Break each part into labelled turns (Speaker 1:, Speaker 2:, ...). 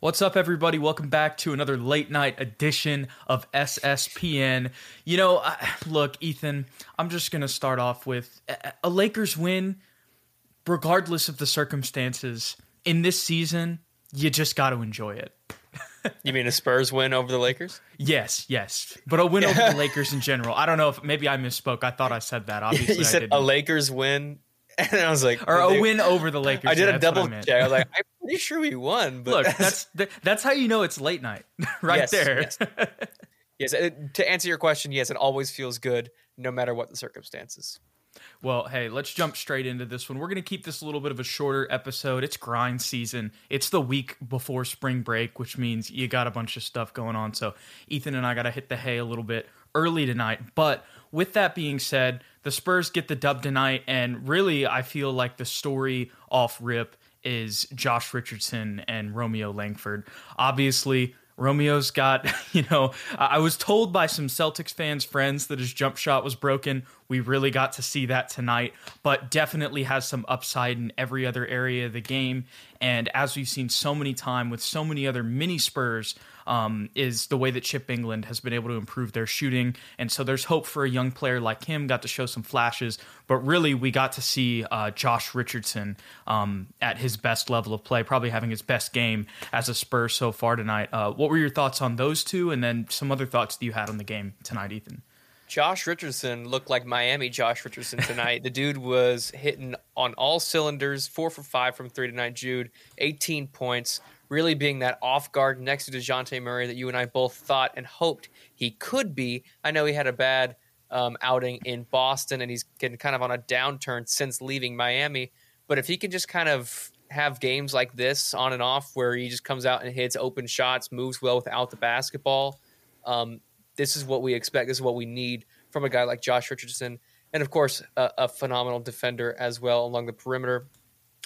Speaker 1: What's up, everybody? Welcome back to another late night edition of SSPN. You know, I, look, Ethan, I'm just going to start off with a, a Lakers win, regardless of the circumstances. In this season, you just got to enjoy it.
Speaker 2: you mean a Spurs win over the Lakers?
Speaker 1: Yes, yes, but a win over the Lakers in general. I don't know if maybe I misspoke. I thought I said that. Obviously,
Speaker 2: you said a Lakers win and I was like,
Speaker 1: or a win over the Lakers.
Speaker 2: I did a double I check. I was like, I'm pretty sure we won. But
Speaker 1: look, that's that's how you know it's late night, right
Speaker 2: yes,
Speaker 1: there.
Speaker 2: Yes. yes. Uh, to answer your question, yes, it always feels good, no matter what the circumstances.
Speaker 1: Well, hey, let's jump straight into this one. We're going to keep this a little bit of a shorter episode. It's grind season. It's the week before spring break, which means you got a bunch of stuff going on. So, Ethan and I got to hit the hay a little bit early tonight. But with that being said, the Spurs get the dub tonight, and really, I feel like the story off rip is Josh Richardson and Romeo Langford. Obviously, Romeo's got, you know, I was told by some Celtics fans, friends, that his jump shot was broken. We really got to see that tonight, but definitely has some upside in every other area of the game. And as we've seen so many times with so many other mini Spurs, um, is the way that Chip Engelland has been able to improve their shooting. And so there's hope for a young player like him. Got to show some flashes, but really we got to see uh, Josh Richardson um, at his best level of play, probably having his best game as a Spur so far tonight. Uh, what were your thoughts on those two, and then some other thoughts that you had on the game tonight, Ethan?
Speaker 2: Josh Richardson looked like Miami Josh Richardson tonight. the dude was hitting on all cylinders, four for five from three tonight. Jude, 18 points, really being that off guard next to DeJounte Murray that you and I both thought and hoped he could be. I know he had a bad um, outing in Boston and he's getting kind of on a downturn since leaving Miami. But if he can just kind of have games like this on and off where he just comes out and hits open shots, moves well without the basketball, um, this is what we expect. This is what we need from a guy like Josh Richardson. And of course, a, a phenomenal defender as well along the perimeter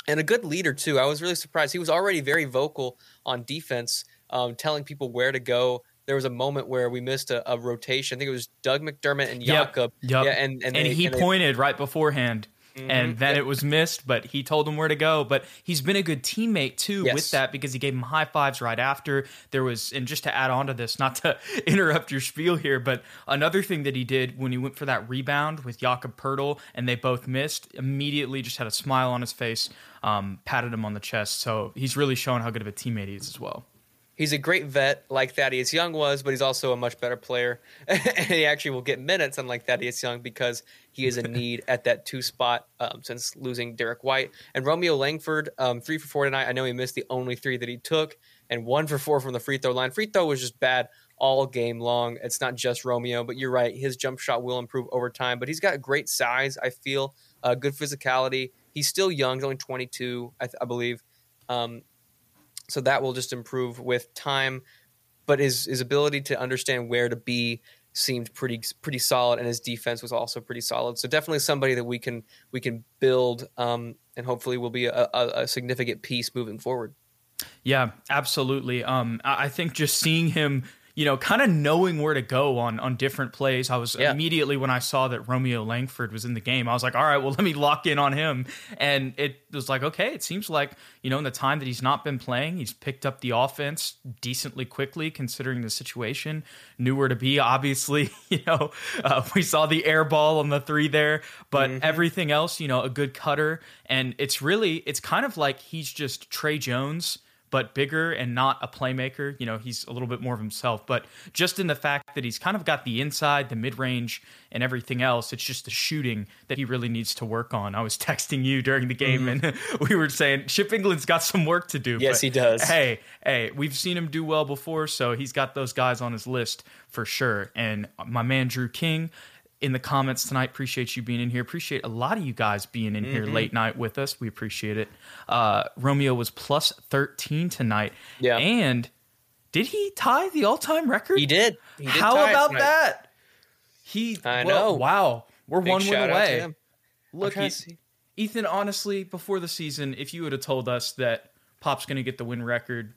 Speaker 2: and a good leader too. I was really surprised. He was already very vocal on defense, um, telling people where to go. There was a moment where we missed a, a rotation. I think it was Doug McDermott and Jakob.
Speaker 1: Yep. yep.
Speaker 2: Yeah,
Speaker 1: and and, and they, he and pointed they, right beforehand. Mm-hmm. And then it was missed, but he told him where to go. But he's been a good teammate too yes. with that because he gave him high fives right after. There was, and just to add on to this, not to interrupt your spiel here, but another thing that he did when he went for that rebound with Jakob Poeltl and they both missed, immediately just had a smile on his face um, patted him on the chest. So he's really shown how good of a teammate he is as well.
Speaker 2: He's a great vet, like Thaddeus Young was, but he's also a much better player. and he actually will get minutes, unlike Thaddeus Young, because he is in need at that two spot um, since losing Derrick White. And Romeo Langford, um, three for four tonight. I know he missed the only three that he took, and one for four from the free throw line. Free throw was just bad all game long. It's not just Romeo, but you're right. His jump shot will improve over time, but he's got great size, I feel, uh, good physicality He's still young, he's only 22, I, th- I believe. Um, so that will just improve with time. But his his ability to understand where to be seemed pretty pretty solid, and his defense was also pretty solid. So definitely somebody that we can we can build, um, and hopefully will be a, a, a significant piece moving forward.
Speaker 1: Yeah, absolutely. Um, I think just seeing him you know, kind of knowing where to go on on different plays. I was yeah. immediately when I saw that Romeo Langford was in the game, I was like, all right, well, let me lock in on him. And it was like, okay, it seems like, you know, in the time that he's not been playing, he's picked up the offense decently quickly considering the situation, knew where to be. Obviously, you know, uh, we saw the air ball on the three there, but mm-hmm. everything else, you know, a good cutter. And it's really, it's kind of like he's just Tre Jones but bigger and not a playmaker. You know, he's a little bit more of himself, but just in the fact that he's kind of got the inside, the mid range, and everything else, it's just the shooting that he really needs to work on. I was texting you during the game mm-hmm. and we were saying Chip Engelland's got some work to do.
Speaker 2: Yes, he does.
Speaker 1: Hey, hey, we've seen him do well before, so he's got those guys on his list for sure. And my man Drew King, in the comments tonight. Appreciate you being in here. Appreciate a lot of you guys being in mm-hmm. here late night with us. We appreciate it. Uh, Romeo was plus 13 tonight.
Speaker 2: Yeah.
Speaker 1: And Did he tie the all-time record?
Speaker 2: He did. He did
Speaker 1: How about that? He.
Speaker 2: I
Speaker 1: well,
Speaker 2: know.
Speaker 1: Wow, we're
Speaker 2: Big
Speaker 1: one win
Speaker 2: shout out to
Speaker 1: away. Look, E-
Speaker 2: see.
Speaker 1: Ethan. Honestly, before the season, if you would have told us that Pop's going to get the win record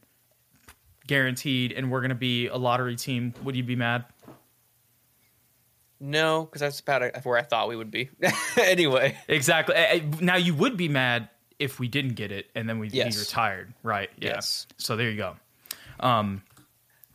Speaker 1: guaranteed, and we're going to be a lottery team, would you be mad?
Speaker 2: No, because that's about where I thought we would be. anyway,
Speaker 1: Exactly. Now you would be mad if we didn't get it, and then we
Speaker 2: Yes.
Speaker 1: he retired, right? Yeah.
Speaker 2: Yes.
Speaker 1: So there you go. Um,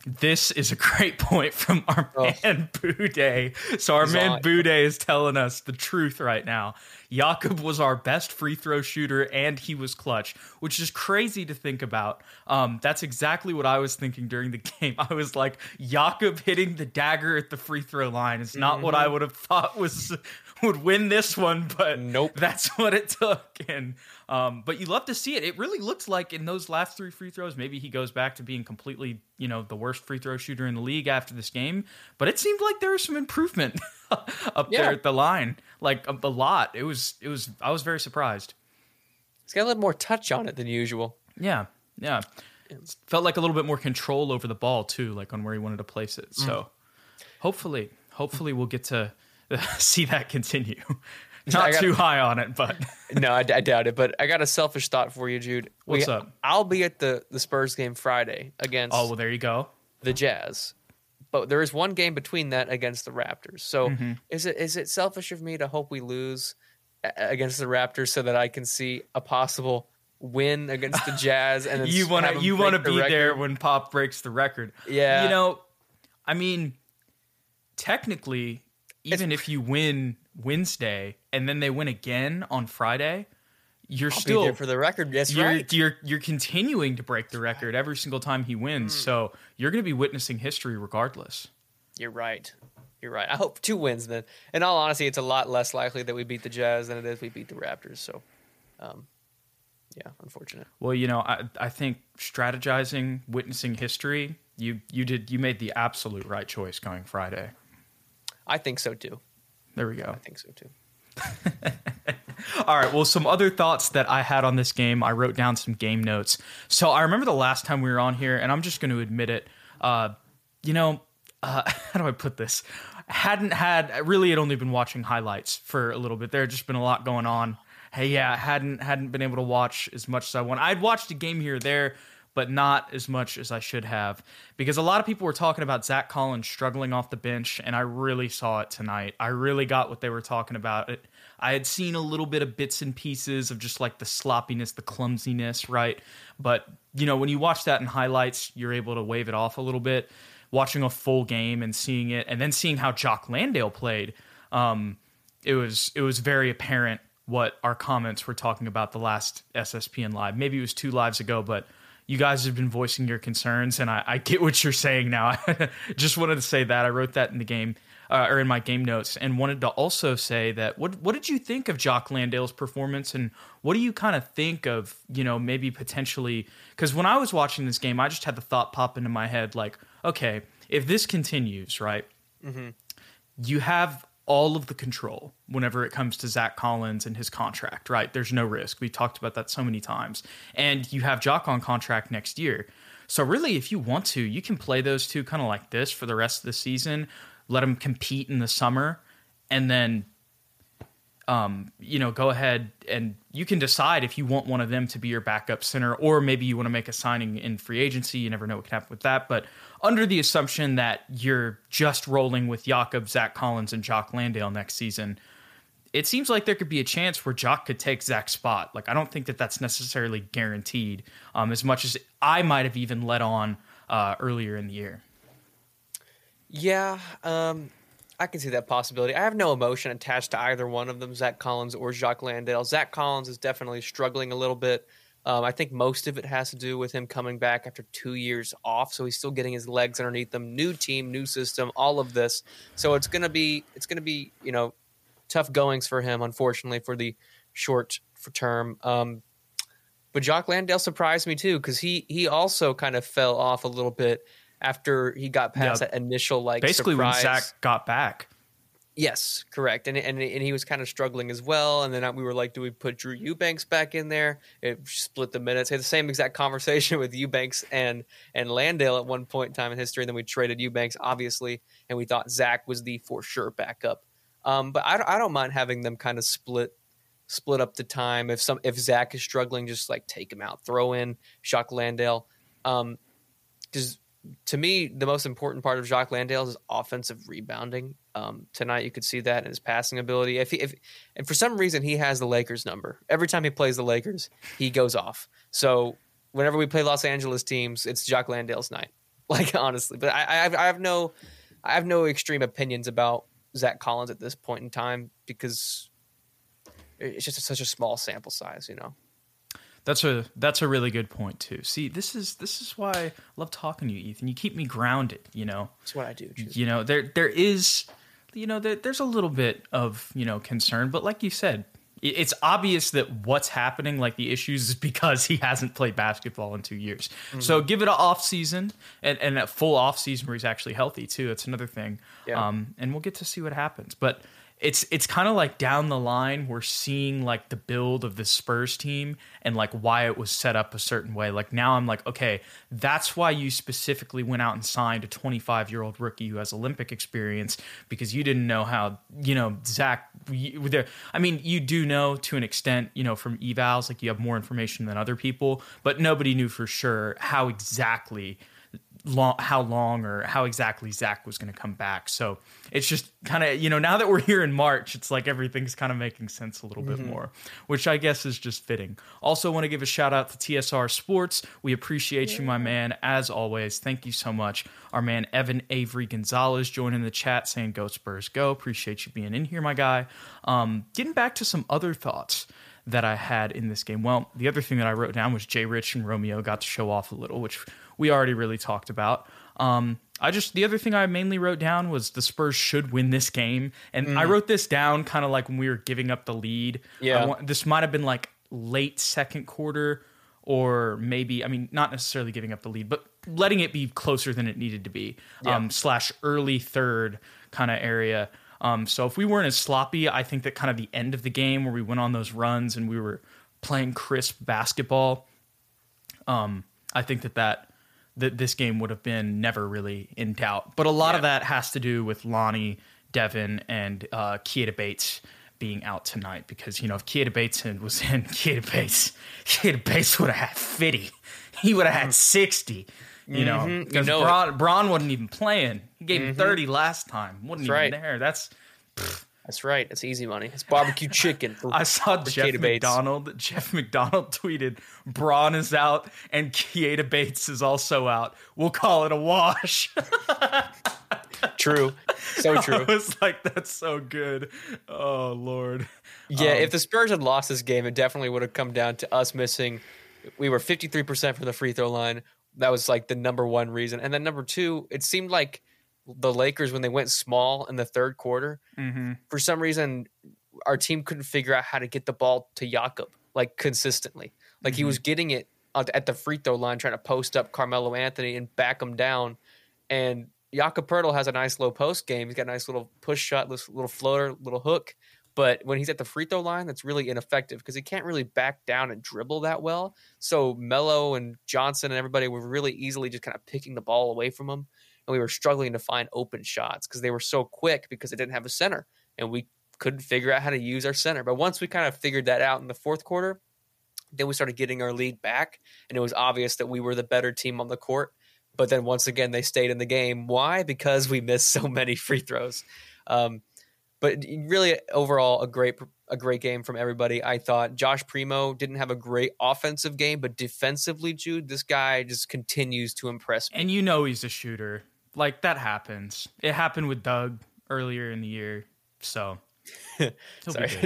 Speaker 1: this is a great point from our
Speaker 2: Oh.
Speaker 1: man Bude. So our
Speaker 2: He's
Speaker 1: man
Speaker 2: on.
Speaker 1: Bude is telling us the truth right now. Jakob was our best free throw shooter, and he was clutch, which is crazy to think about. Um, that's exactly what I was thinking during the game. I was like, Jakob hitting the dagger at the free throw line is not what I would have thought was would win this one, but
Speaker 2: Nope.
Speaker 1: that's what it took. And um, but you love to see it. It really looks like in those last three free throws, maybe he goes back to being completely, you know, the worst free throw shooter in the league after this game. But it seemed like there was some improvement up
Speaker 2: Yeah.
Speaker 1: there at the line, like a, a lot. It was, it was. I was very surprised.
Speaker 2: it's got a little more touch on it than usual.
Speaker 1: Yeah, yeah. It felt like a little bit more control over the ball too, like on where he wanted to place it.
Speaker 2: Mm.
Speaker 1: So hopefully, hopefully we'll get to see that continue. Not
Speaker 2: got-
Speaker 1: too high on it, but
Speaker 2: no, I, I doubt it. But I got a selfish thought for you, Jude.
Speaker 1: What's up?
Speaker 2: I'll be at the the Spurs game Friday against
Speaker 1: oh well, there you go.
Speaker 2: the Jazz. But there is one game between that against the Raptors. So
Speaker 1: Mm-hmm.
Speaker 2: is it is it selfish of me to hope we lose against the Raptors so that I can see a possible win against the Jazz and
Speaker 1: you want to you want to
Speaker 2: the
Speaker 1: be there when Pop breaks the record.
Speaker 2: Yeah.
Speaker 1: You know, I mean, technically, even if you win Wednesday and then they win again on Friday, you're
Speaker 2: I'll
Speaker 1: still
Speaker 2: there for the record. Yes,
Speaker 1: you're,
Speaker 2: right.
Speaker 1: you're you're continuing to break the record every single time he wins. So you're going to be witnessing history regardless.
Speaker 2: You're right. You're right. I hope two wins then. In all honesty, it's a lot less likely that we beat the Jazz than it is we beat the Raptors. So, um, yeah, unfortunate.
Speaker 1: Well, you know, I I think strategizing, witnessing history, you you did you made the absolute right choice going Friday.
Speaker 2: I think so too.
Speaker 1: There we go.
Speaker 2: I think so too.
Speaker 1: All right. Well, some other thoughts that I had on this game. I wrote down some game notes. So I remember the last time we were on here, and I'm just going to admit it. Uh, you know, uh, how do I put this? Hadn't had really had only been watching highlights for a little bit. There had just been a lot going on. Hey, yeah, hadn't hadn't been able to watch as much as I want. I'd watched a game here or there, but not as much as I should have because a lot of people were talking about Zach Collins struggling off the bench, and I really saw it tonight. I really got what they were talking about. It, I had seen a little bit of bits and pieces of just like the sloppiness, the clumsiness, right? But you know, when you watch that in highlights, you're able to wave it off a little bit. Watching a full game and seeing it, and then seeing how Jock Landale played, um, it was it was very apparent what our comments were talking about the last SSPN live. Maybe it was two lives ago, but you guys have been voicing your concerns, and I, I get what you're saying now. I just wanted to say that I wrote that in the game uh, or in my game notes, and wanted to also say that what what did you think of Jock Landale's performance, and what do you kind of think of you know maybe potentially because when I was watching this game, I just had the thought pop into my head like, okay, if this continues, right, you have all of the control whenever it comes to Zach Collins and his contract, right? There's no risk. We talked about that so many times. And you have Jock on contract next year. So really, if you want to, you can play those two kind of like this for the rest of the season. Let them compete in the summer, and then, um, you know, go ahead and you can decide if you want one of them to be your backup center, or maybe you want to make a signing in free agency. You never know what can happen with that, but under the assumption that you're just rolling with Jakob, Zach Collins, and Jock Landale next season, it seems like there could be a chance where Jock could take Zach's spot. Like I don't think that that's necessarily guaranteed, um, as much as I might have even let on uh, earlier in the year.
Speaker 2: Yeah, um, I can see that possibility. I have no emotion attached to either one of them, Zach Collins or Jock Landale. Zach Collins is definitely struggling a little bit. Um, I think most of it has to do with him coming back after two years off, so he's still getting his legs underneath him. New team, new system, all of this. So it's gonna be it's gonna be you know tough goings for him, unfortunately, for the short term. Um, but Jock Landale surprised me too because he he also kind of fell off a little bit after he got past
Speaker 1: Yeah.
Speaker 2: that initial like
Speaker 1: Basically,
Speaker 2: surprise.
Speaker 1: when Zach got back,
Speaker 2: Yes, correct. And and and he was kind of struggling as well. And then we were like, do we put Drew Eubanks back in there? It split the minutes. Had the same exact conversation with Eubanks and and Landale at one point in time in history. And then we traded Eubanks, obviously, and we thought Zach was the for sure backup. Um, but I, I don't mind having them kind of split split up the time. If some if Zach is struggling, just like take him out, throw in Jock Landale. Um, because to me, the most important part of Jock Landale is offensive rebounding. Um, tonight, you could see that in his passing ability. If, he, if and for some reason he has the Lakers number, every time he plays the Lakers, he goes off. So whenever we play Los Angeles teams, it's Jock Landale's night. Like honestly, but I, I, have, I have no, I have no extreme opinions about Zach Collins at this point in time because it's just such a small sample size, you know.
Speaker 1: That's a that's a really good point too. See, this is this is why I love talking to you, Ethan. You keep me grounded. You know,
Speaker 2: that's what I do.
Speaker 1: You know, there there is, you know, there, there's a little bit of you know concern, but like you said, it's obvious that what's happening, like the issues, is because he hasn't played basketball in two years. Mm-hmm. So give it an off season and, and a full off season where he's actually healthy too. That's another thing. Yeah. Um, and we'll get to see what happens. But it's it's kind of like down the line we're seeing like the build of the Spurs team and like why it was set up a certain way. Like now I'm like, okay, that's why you specifically went out and signed a 25 year old rookie who has Olympic experience because you didn't know how you know Zach. There, I mean, you do know to an extent, you know, from evals, like you have more information than other people, but nobody knew for sure how exactly long, how long or how exactly Zach was going to come back. So it's just kind of, you know, now that we're here in March, it's like everything's kind of making sense a little mm-hmm. bit more, which I guess is just fitting. Also, want to give a shout out to TSR Sports. We appreciate yeah. you, my man, as always. Thank you so much. Our man, Evan Avery Gonzalez, joining the chat saying, Go Spurs, go. Appreciate you being in here, my guy. Um, getting back to some other thoughts that I had in this game. Well, the other thing that I wrote down was Jay Rich and Romeo got to show off a little, which we already really talked about. Um, I just the other thing I mainly wrote down was the Spurs should win this game, and mm. I wrote this down kind of like when we were giving up the lead.
Speaker 2: Yeah,
Speaker 1: want, this might have been like late second quarter, or maybe I mean not necessarily giving up the lead, but letting it be closer than it needed to be. Yeah. Um, slash early third kind of area. Um, so if we weren't as sloppy, I think that kind of the end of the game where we went on those runs and we were playing crisp basketball. Um, I think that that that this game would have been never really in doubt. But a lot yeah. of that has to do with Lonnie, Devin, and uh, Bates being out tonight because you know if Keita Bates was in, Keita Bates, Keita Bates would have had fifty. He would have had sixty. You know, mm-hmm. because you know Bron, Bron, wasn't even playing. He gave mm-hmm. him thirty last time. wasn't That's even right. there. That's.
Speaker 2: That's right. It's easy money. It's barbecue chicken. For,
Speaker 1: I saw Jeff McDonald. Jeff McDonald tweeted, "Bron is out and Keita Bates is also out. We'll call it a wash."
Speaker 2: true. So true.
Speaker 1: I was like, "That's so good." Oh Lord.
Speaker 2: Yeah, um, if the Spurs had lost this game, it definitely would have come down to us missing. We were fifty three percent from the free throw line. That was like the number one reason, and then number two, it seemed like the Lakers when they went small in the third quarter. Mm-hmm. For some reason, our team couldn't figure out how to get the ball to Jakob like consistently. Like mm-hmm. he was mm-hmm. getting it at the free throw line, trying to post up Carmelo Anthony and back him down. And Jakob Poeltl has a nice low post game. He's got a nice little push shot, little floater, little hook. But when he's at the free throw line, that's really ineffective because he can't really back down and dribble that well. So Melo and Johnson and everybody were really easily just kind of picking the ball away from him and we were struggling to find open shots because they were so quick because they didn't have a center and we couldn't figure out how to use our center. But once we kind of figured that out in the fourth quarter, then we started getting our lead back and it was obvious that we were the better team on the court. But then once again, they stayed in the game. Why? Because we missed so many free throws. Um, but really, overall, a great a great game from everybody. I thought Josh Primo didn't have a great offensive game, but defensively, Jude, this guy just continues to impress me.
Speaker 1: And you know he's a shooter like that happens. It happened with Doug earlier in the year, so.
Speaker 2: Sorry,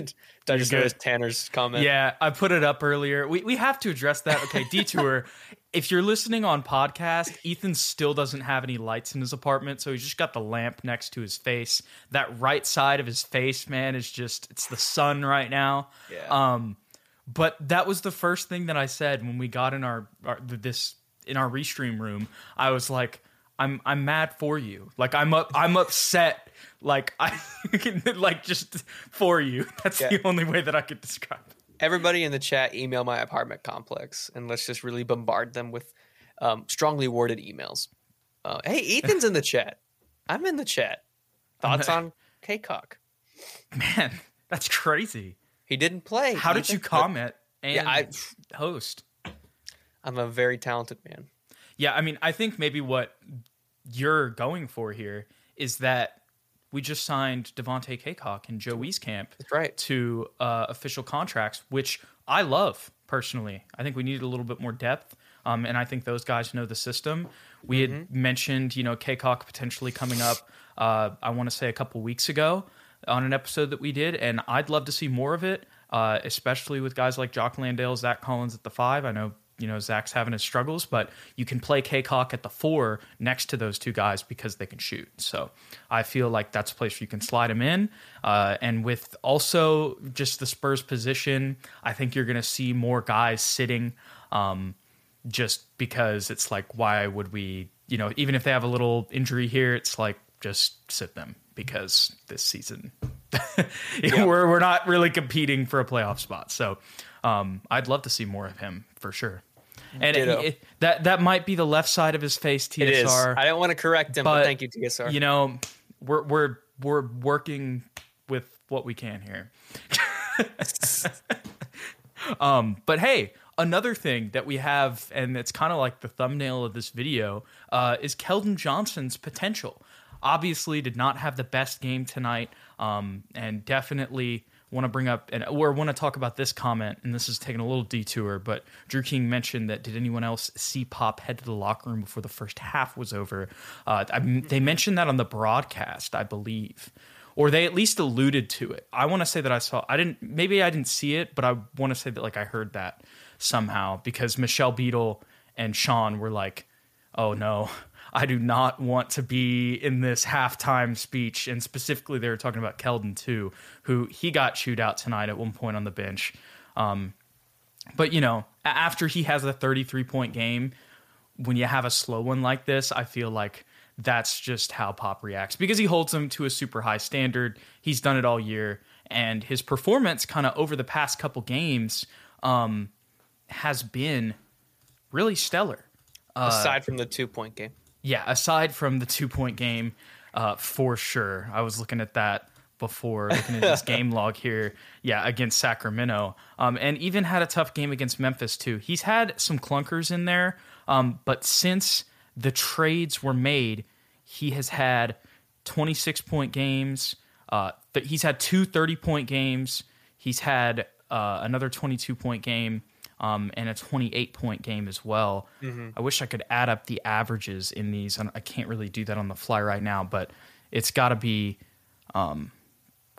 Speaker 2: did I just notice Tanner's comment?
Speaker 1: Yeah, I put it up earlier. We we have to address that. Okay, detour. if you're listening on podcast, Ethan still doesn't have any lights in his apartment, so he's just got the lamp next to his face. That right side of his face, man, is just it's the sun right now.
Speaker 2: Yeah.
Speaker 1: Um, but that was the first thing that I said when we got in our, our this in our restream room. I was like I'm I'm mad for you. Like I'm up I'm upset. Like I like just for you. That's
Speaker 2: Yeah.
Speaker 1: the only way that I could describe it.
Speaker 2: Everybody in the chat, email my apartment complex, and let's just really bombard them with um, strongly worded emails. Uh, hey, Ethan's in the chat. I'm in the chat. Thoughts on Cacok?
Speaker 1: Man, that's crazy.
Speaker 2: He didn't play.
Speaker 1: How did
Speaker 2: Ethan,
Speaker 1: you
Speaker 2: but
Speaker 1: comment and
Speaker 2: Yeah, I-
Speaker 1: host?
Speaker 2: I'm a very talented man.
Speaker 1: Yeah, I mean, I think maybe what you're going for here is that we just signed Devontae Cacok and Joe Wieskamp
Speaker 2: That's right.
Speaker 1: to uh, official contracts, which I love personally. I think we needed a little bit more depth, um, and I think those guys know the system. We had mentioned, you know, Cacok potentially coming up. Uh, I want to say a couple weeks ago on an episode that we did, and I'd love to see more of it, uh, especially with guys like Jock Landale, Zach Collins at the five. I know. You know Zach's having his struggles, but you can play Cacok at the four next to those two guys because they can shoot. So I feel like that's a place where you can slide him in. Uh, and with also just the Spurs position, I think you're going to see more guys sitting um, just because it's like, why would we, you know, even if they have a little injury here, it's like, just sit them because this season we're, we're not really competing for a playoff spot. So um, I'd love to see more of him for sure. And
Speaker 2: Ditto.
Speaker 1: it- that that might be the left side of his face, TSR.
Speaker 2: It. I don't want to correct him, but,
Speaker 1: but,
Speaker 2: thank you, TSR.
Speaker 1: You know, we're we're we're working with what we can here. um, but hey, another thing that we have, and it's kind of like the thumbnail of this video, uh, is Keldon Johnson's potential. Obviously, did not have the best game tonight, um, and definitely want to bring up and or want to talk about this comment. And this is taking a little detour, but Drew King mentioned that did anyone else see Pop head to the locker room before the first half was over? Uh, I, they mentioned that on the broadcast, I believe or they at least alluded to it. I want to say that I saw. I didn't. Maybe I didn't see it, but I want to say that like I heard that somehow because Michelle Beadle and Sean were like, "Oh no, I do not want to be in this halftime speech." And specifically, they were talking about Keldon too, who he got chewed out tonight at one point on the bench. Um, but you know, after he has a 33 point game, when you have a slow one like this, I feel like that's just how Pop reacts because he holds him to a super high standard. He's done it all year, and his performance, kind of over the past couple games, um, has been really stellar.
Speaker 2: Aside from the two point game.
Speaker 1: Yeah, aside from the two point game, uh, for sure. I was looking at that before looking at his game log here. Yeah, against Sacramento, um, and even had a tough game against Memphis too. He's had some clunkers in there, um, but since the trades were made, he has had 26 point games. Uh, th- he's had two 30 point games. He's had uh, another 22 point game um, and a 28 point game as well. I wish I could add up the averages in these. and I can't really do that on the fly right now, but it's got to be um,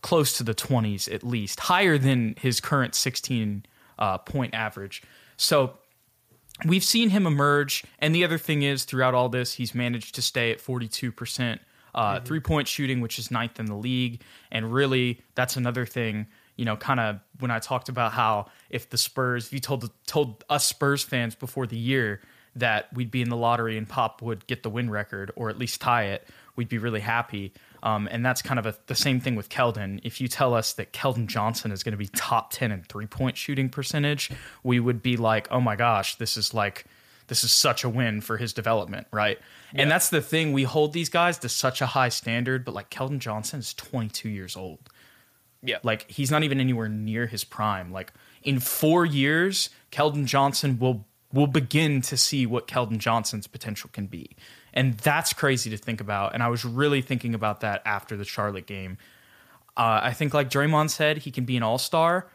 Speaker 1: close to the 20s at least, higher than his current 16 uh, point average. So we've seen him emerge. And the other thing is, throughout all this, he's managed to stay at 42% uh, three point shooting, which is ninth in the league. And really, that's another thing. You know, kind of when I talked about how if the Spurs, if you told told us Spurs fans before the year that we'd be in the lottery and Pop would get the win record or at least tie it, we'd be really happy. Um, and that's kind of a, the same thing with Keldon. If you tell us that Keldon Johnson is going to be top 10 in three point shooting percentage, we would be like, oh my gosh, this is like, this is such a win for his development, right? And that's the thing. We hold these guys to such a high standard, but like Keldon Johnson is 22 years old.
Speaker 2: Yeah.
Speaker 1: Like he's not even anywhere near his prime. Like in four years, Keldon Johnson will will begin to see what Keldon Johnson's potential can be. And that's crazy to think about. And I was really thinking about that after the Charlotte game. Uh, I think, like Draymond said, he can be an all star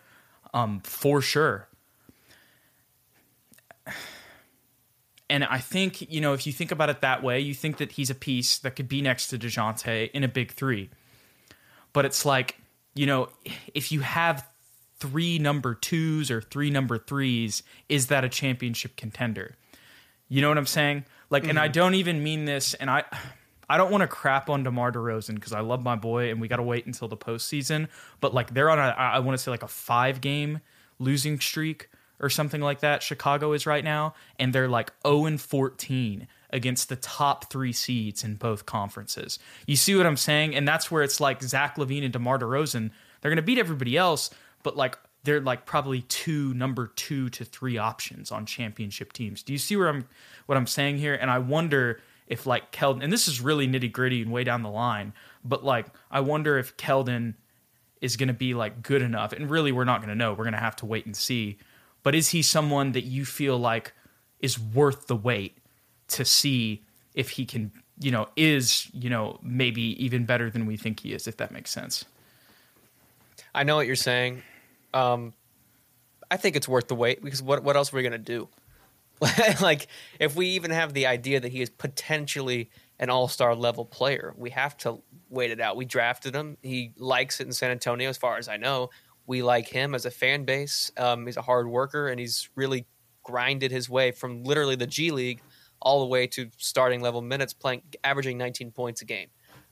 Speaker 1: um, for sure. And I think, you know, if you think about it that way, you think that he's a piece that could be next to DeJounte in a big three. But it's like, you know, if you have three number twos or three number threes, is that a championship contender? You know what I'm saying? Like, and I mm-hmm. don't even mean this, and I, I don't want to crap on DeMar DeRozan because I love my boy, and we got to wait until the postseason. But like, they're on a, I want to say like a five game losing streak or something like that. Chicago is right now, and they're like 0 and 14 against the top three seeds in both conferences. You see what I'm saying? And that's where it's like Zach LaVine and DeMar DeRozan, they're going to beat everybody else, but like they're like probably two number two to three options on championship teams. Do you see where I'm what I'm saying here? And I wonder if like Keldon, and this is really nitty gritty and way down the line, but like I wonder if Keldon is going to be like good enough. And really, we're not going to know. We're going to have to wait and see. But is he someone that you feel like is worth the wait to see if he can, you know, is, you know, maybe even better than we think he is, if that makes sense?
Speaker 2: I know what you're saying. Um, I think it's worth the wait because what what else are we gonna do? like, if we even have the idea that he is potentially an all star level player, we have to wait it out. We drafted him. He likes it in San Antonio, as far as I know. We like him as a fan base. Um, he's a hard worker and he's really grinded his way from literally the G League all the way to starting level minutes, playing averaging 19 points a game.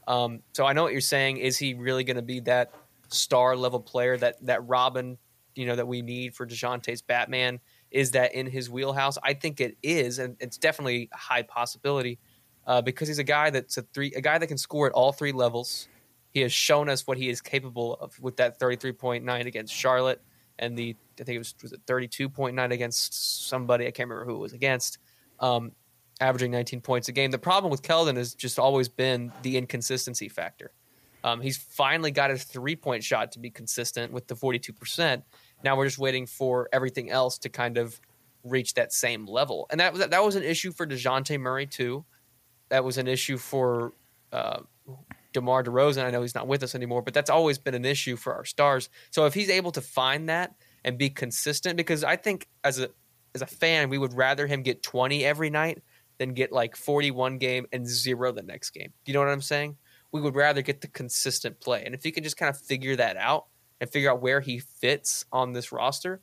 Speaker 2: Um, so I know what you're saying. Is he really going to be that star level player that that Robin, you know, that we need for Dejounte's Batman? Is that in his wheelhouse? I think it is, and it's definitely a high possibility uh, because he's a guy that's a three, a guy that can score at all three levels. He has shown us what he is capable of with that 33.9 against Charlotte and the I think it was was it 32.9 against somebody I can't remember who it was against. Um, averaging 19 points a game. The problem with Keldon has just always been the inconsistency factor. Um, he's finally got his three point shot to be consistent with the 42%. Now we're just waiting for everything else to kind of reach that same level. And that was, that was an issue for DeJounte Murray, too. That was an issue for uh, DeMar DeRozan. I know he's not with us anymore, but that's always been an issue for our stars. So if he's able to find that and be consistent, because I think as a as a fan, we would rather him get 20 every night than get like 41 game and zero the next game. You know what I'm saying? we would rather get the consistent play. And if you can just kind of figure that out and figure out where he fits on this roster,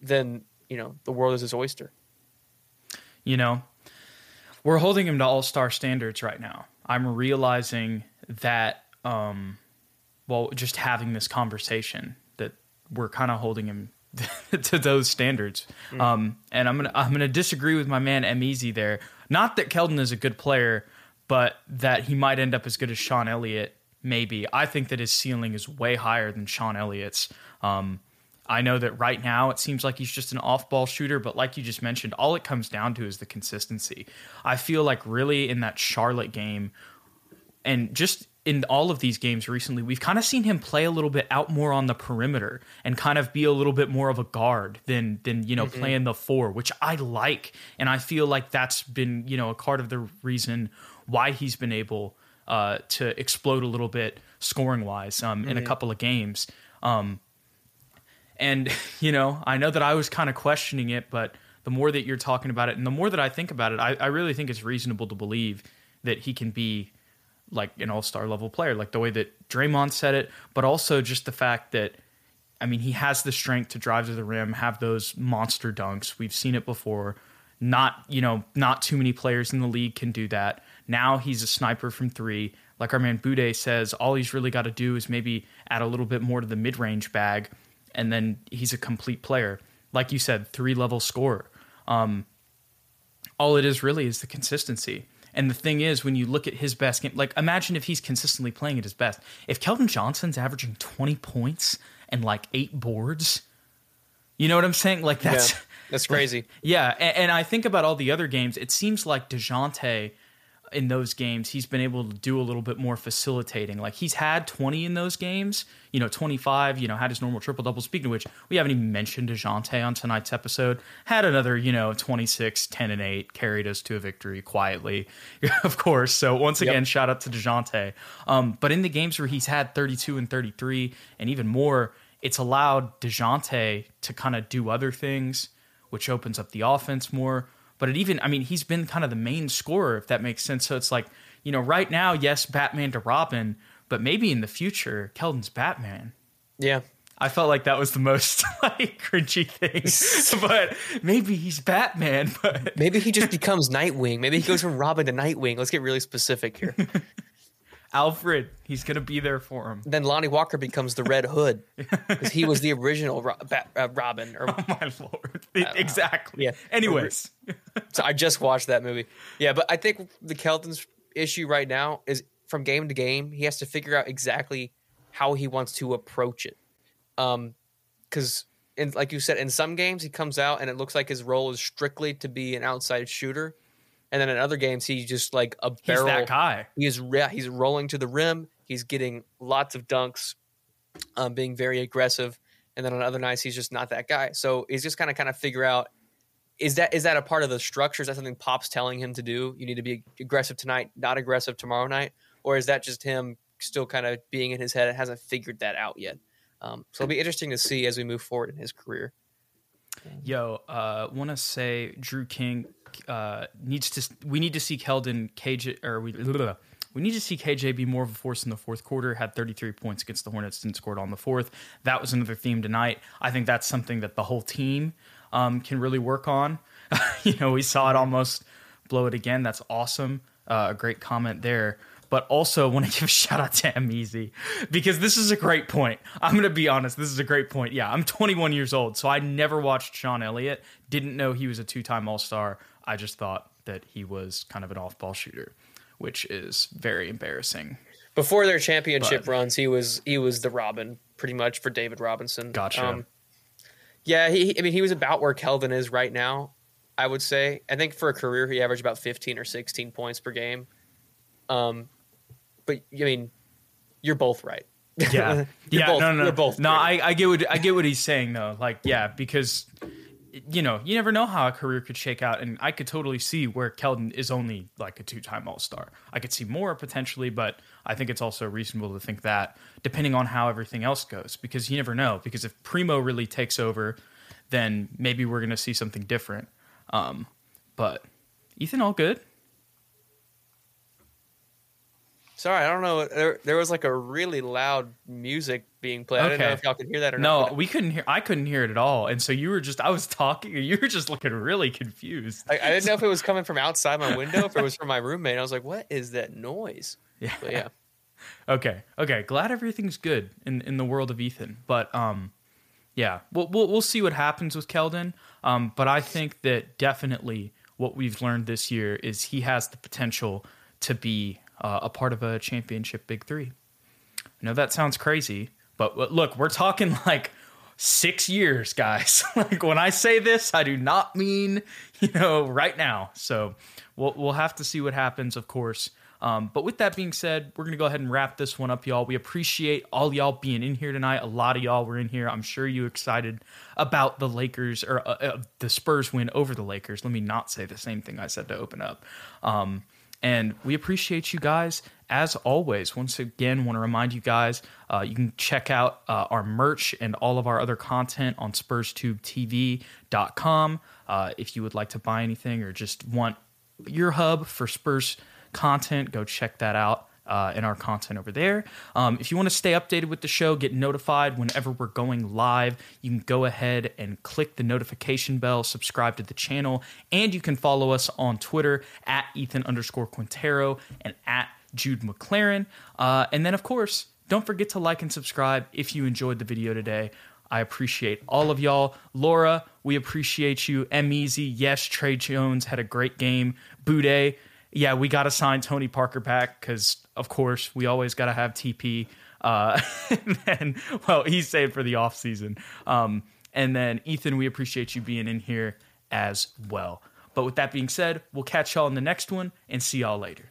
Speaker 2: then, you know, the world is his oyster.
Speaker 1: You know, we're holding him to all star standards right now. I'm realizing that, um, well, just having this conversation, that we're kind of holding him to those standards. Mm. Um, and I'm gonna I'm gonna disagree with my man M Easy there. Not that Keldon is a good player, but that he might end up as good as Sean Elliott. Maybe I think that his ceiling is way higher than Sean Elliott's. Um, I know that right now it seems like he's just an off ball shooter, but like you just mentioned, all it comes down to is the consistency. I feel like really in that Charlotte game and just in all of these games recently, we've kind of seen him play a little bit out more on the perimeter and kind of be a little bit more of a guard than than you know mm-hmm. playing the four, which I like, and I feel like that's been you know a part of the reason why he's been able uh, to explode a little bit scoring wise um, mm-hmm. in a mm-hmm. couple of games. Um, and you know, I know that I was kind of questioning it, but the more that you're talking about it, and the more that I think about it, I, I really think it's reasonable to believe that he can be like an all star level player, like the way that Draymond said it, but also just the fact that. I mean, he has the strength to drive to the rim, have those monster dunks. We've seen it before. Not, you know, not too many players in the league can do that. Now he's a sniper from three. Like our man Bude says, all he's really got to do is maybe add a little bit more to the mid range bag, and then he's a complete player. Like you said, three level scorer. Um, all it is really is the consistency. And the thing is, when you look at his best game, like imagine if he's consistently playing at his best. If Keldon Johnson's averaging 20 points and like eight boards, you know what I'm saying? Like that's
Speaker 2: yeah, that's crazy.
Speaker 1: Like, yeah, and, and, I think about all the other games. It seems like Dejounte in those games, he's been able to do a little bit more facilitating. Like he's had 20 in those games, you know, 25, you know, had his normal triple double. Speaking of which, we haven't even mentioned DeJounte on tonight's episode. Had another, you know, 26, 10 and 8, carried us to a victory quietly, of course. So once again, yep. shout out to DeJounte. Um, but in the games where he's had 32 and 33 and even more, it's allowed DeJounte to kind of do other things, which opens up the offense more but it even, I mean, he's been kind of the main scorer, if that makes sense. So it's like, you know, right now, yes, Batman to Robin, but maybe in the future, Keldon's Batman.
Speaker 2: Yeah.
Speaker 1: I felt like that was the most like cringy thing, but maybe he's Batman. But
Speaker 2: maybe he just becomes Nightwing. Maybe he goes from Robin to Nightwing. Let's get really specific here.
Speaker 1: Alfred, he's gonna be there for him.
Speaker 2: Then Lonnie Walker becomes the Red Hood because he was the original Ro- Bat- uh, Robin. Or
Speaker 1: Oh my lord! exactly.
Speaker 2: Yeah.
Speaker 1: Anyways,
Speaker 2: so I just watched that movie. Yeah, but I think the Keldon's issue right now is from game to game, he has to figure out exactly how he wants to approach it. Um, because in like you said, in some games he comes out and it looks like his role is strictly to be an outside shooter, and then in other games he's just like a barrel.
Speaker 1: he's that guy.
Speaker 2: He is yeah, he's rolling to the rim. He's getting lots of dunks, um, being very aggressive. And then on other nights, he's just not that guy. So he's just kind of kind of figure out is that is that a part of the structure? Is that something Pop's telling him to do? You need to be aggressive tonight, not aggressive tomorrow night, or is that just him still kind of being in his head and hasn't figured that out yet? Um, so it'll be interesting to see as we move forward in his career.
Speaker 1: Yo, uh, want to say Drew King uh, needs to. We need to see Keldon KJ or we. We need to see KJ be more of a force in the fourth quarter. Had 33 points against the Hornets, didn't score on the fourth. That was another theme tonight. I think that's something that the whole team um, can really work on. you know, we saw it almost blow it again. That's awesome. Uh, a great comment there. But also want to give a shout out to Easy because this is a great point. I'm going to be honest. This is a great point. Yeah, I'm 21 years old, so I never watched Sean Elliott. Didn't know he was a two time All Star. I just thought that he was kind of an off ball shooter, which is very embarrassing.
Speaker 2: Before their championship
Speaker 1: But-
Speaker 2: runs, he was he was the Robin pretty much for David Robinson. Um,
Speaker 1: Gotcha.
Speaker 2: yeah, he I mean he was about where Keldon is right now. I would say. I think for a career he averaged about 15 or 16 points per game. Um, but I mean, you're both right.
Speaker 1: Yeah, yeah,
Speaker 2: both-
Speaker 1: no, no,
Speaker 2: you're
Speaker 1: no.
Speaker 2: both
Speaker 1: no.
Speaker 2: great.
Speaker 1: I, I get what I get what he's saying though. Like, yeah, because you know you never know how a career could shake out, and I could totally see where Keldon is only like a two-time All Star. I could see more potentially, but I think it's also reasonable to think that depending on how everything else goes, because you never know. Because if Primo really takes over, then maybe we're gonna see something different. Um, but Ethan, all good.
Speaker 2: Sorry, I don't know. There, there was like a really loud music being played. I don't know if y'all could hear that or
Speaker 1: No,
Speaker 2: not.
Speaker 1: we couldn't hear. I couldn't hear it at all, and so you were just. I was talking, and you were just looking really confused.
Speaker 2: I, I didn't know if it was coming from outside my window, if it was from my roommate. I was like, "What is that noise?"
Speaker 1: Yeah.
Speaker 2: But yeah,
Speaker 1: Okay. Okay. Glad everything's good in in the world of Ethan, but um, yeah, we'll we'll, we'll see what happens with Keldon. Um, but I think that definitely what we've learned this year is he has the potential to be uh, a part of a championship Big Three. I know that sounds crazy, but look, we're talking like six years, guys. like when I say this, I do not mean you know right now. So we'll we'll have to see what happens, of course. Um, but with that being said, we're gonna go ahead and wrap this one up, y'all. We appreciate all y'all being in here tonight. A lot of y'all were in here. I'm sure you excited about the Lakers or uh, uh, the Spurs win over the Lakers. Let me not say the same thing I said to open up. Um, and we appreciate you guys as always. Once again, want to remind you guys uh, you can check out uh, our merch and all of our other content on SpursTubeTV.com. Uh, if you would like to buy anything or just want your hub for Spurs content, go check that out. Uh, in our content over there. Um, if you want to stay updated with the show, get notified whenever we're going live, you can go ahead and click the notification bell, subscribe to the channel, and you can follow us on Twitter at Ethan underscore Quintero and at Jude McLaren. Uh, and then, of course, don't forget to like and subscribe if you enjoyed the video today. I appreciate all of y'all. Laura, we appreciate you. M Easy, yes, Tre Jones had a great game. Boudet, yeah, we got to sign Tony Parker back because, of course, we always got to have TP. Uh, and then, well, he's saved for the offseason. Um, and then, Ethan, we appreciate you being in here as well. But with that being said, we'll catch y'all in the next one and see y'all later.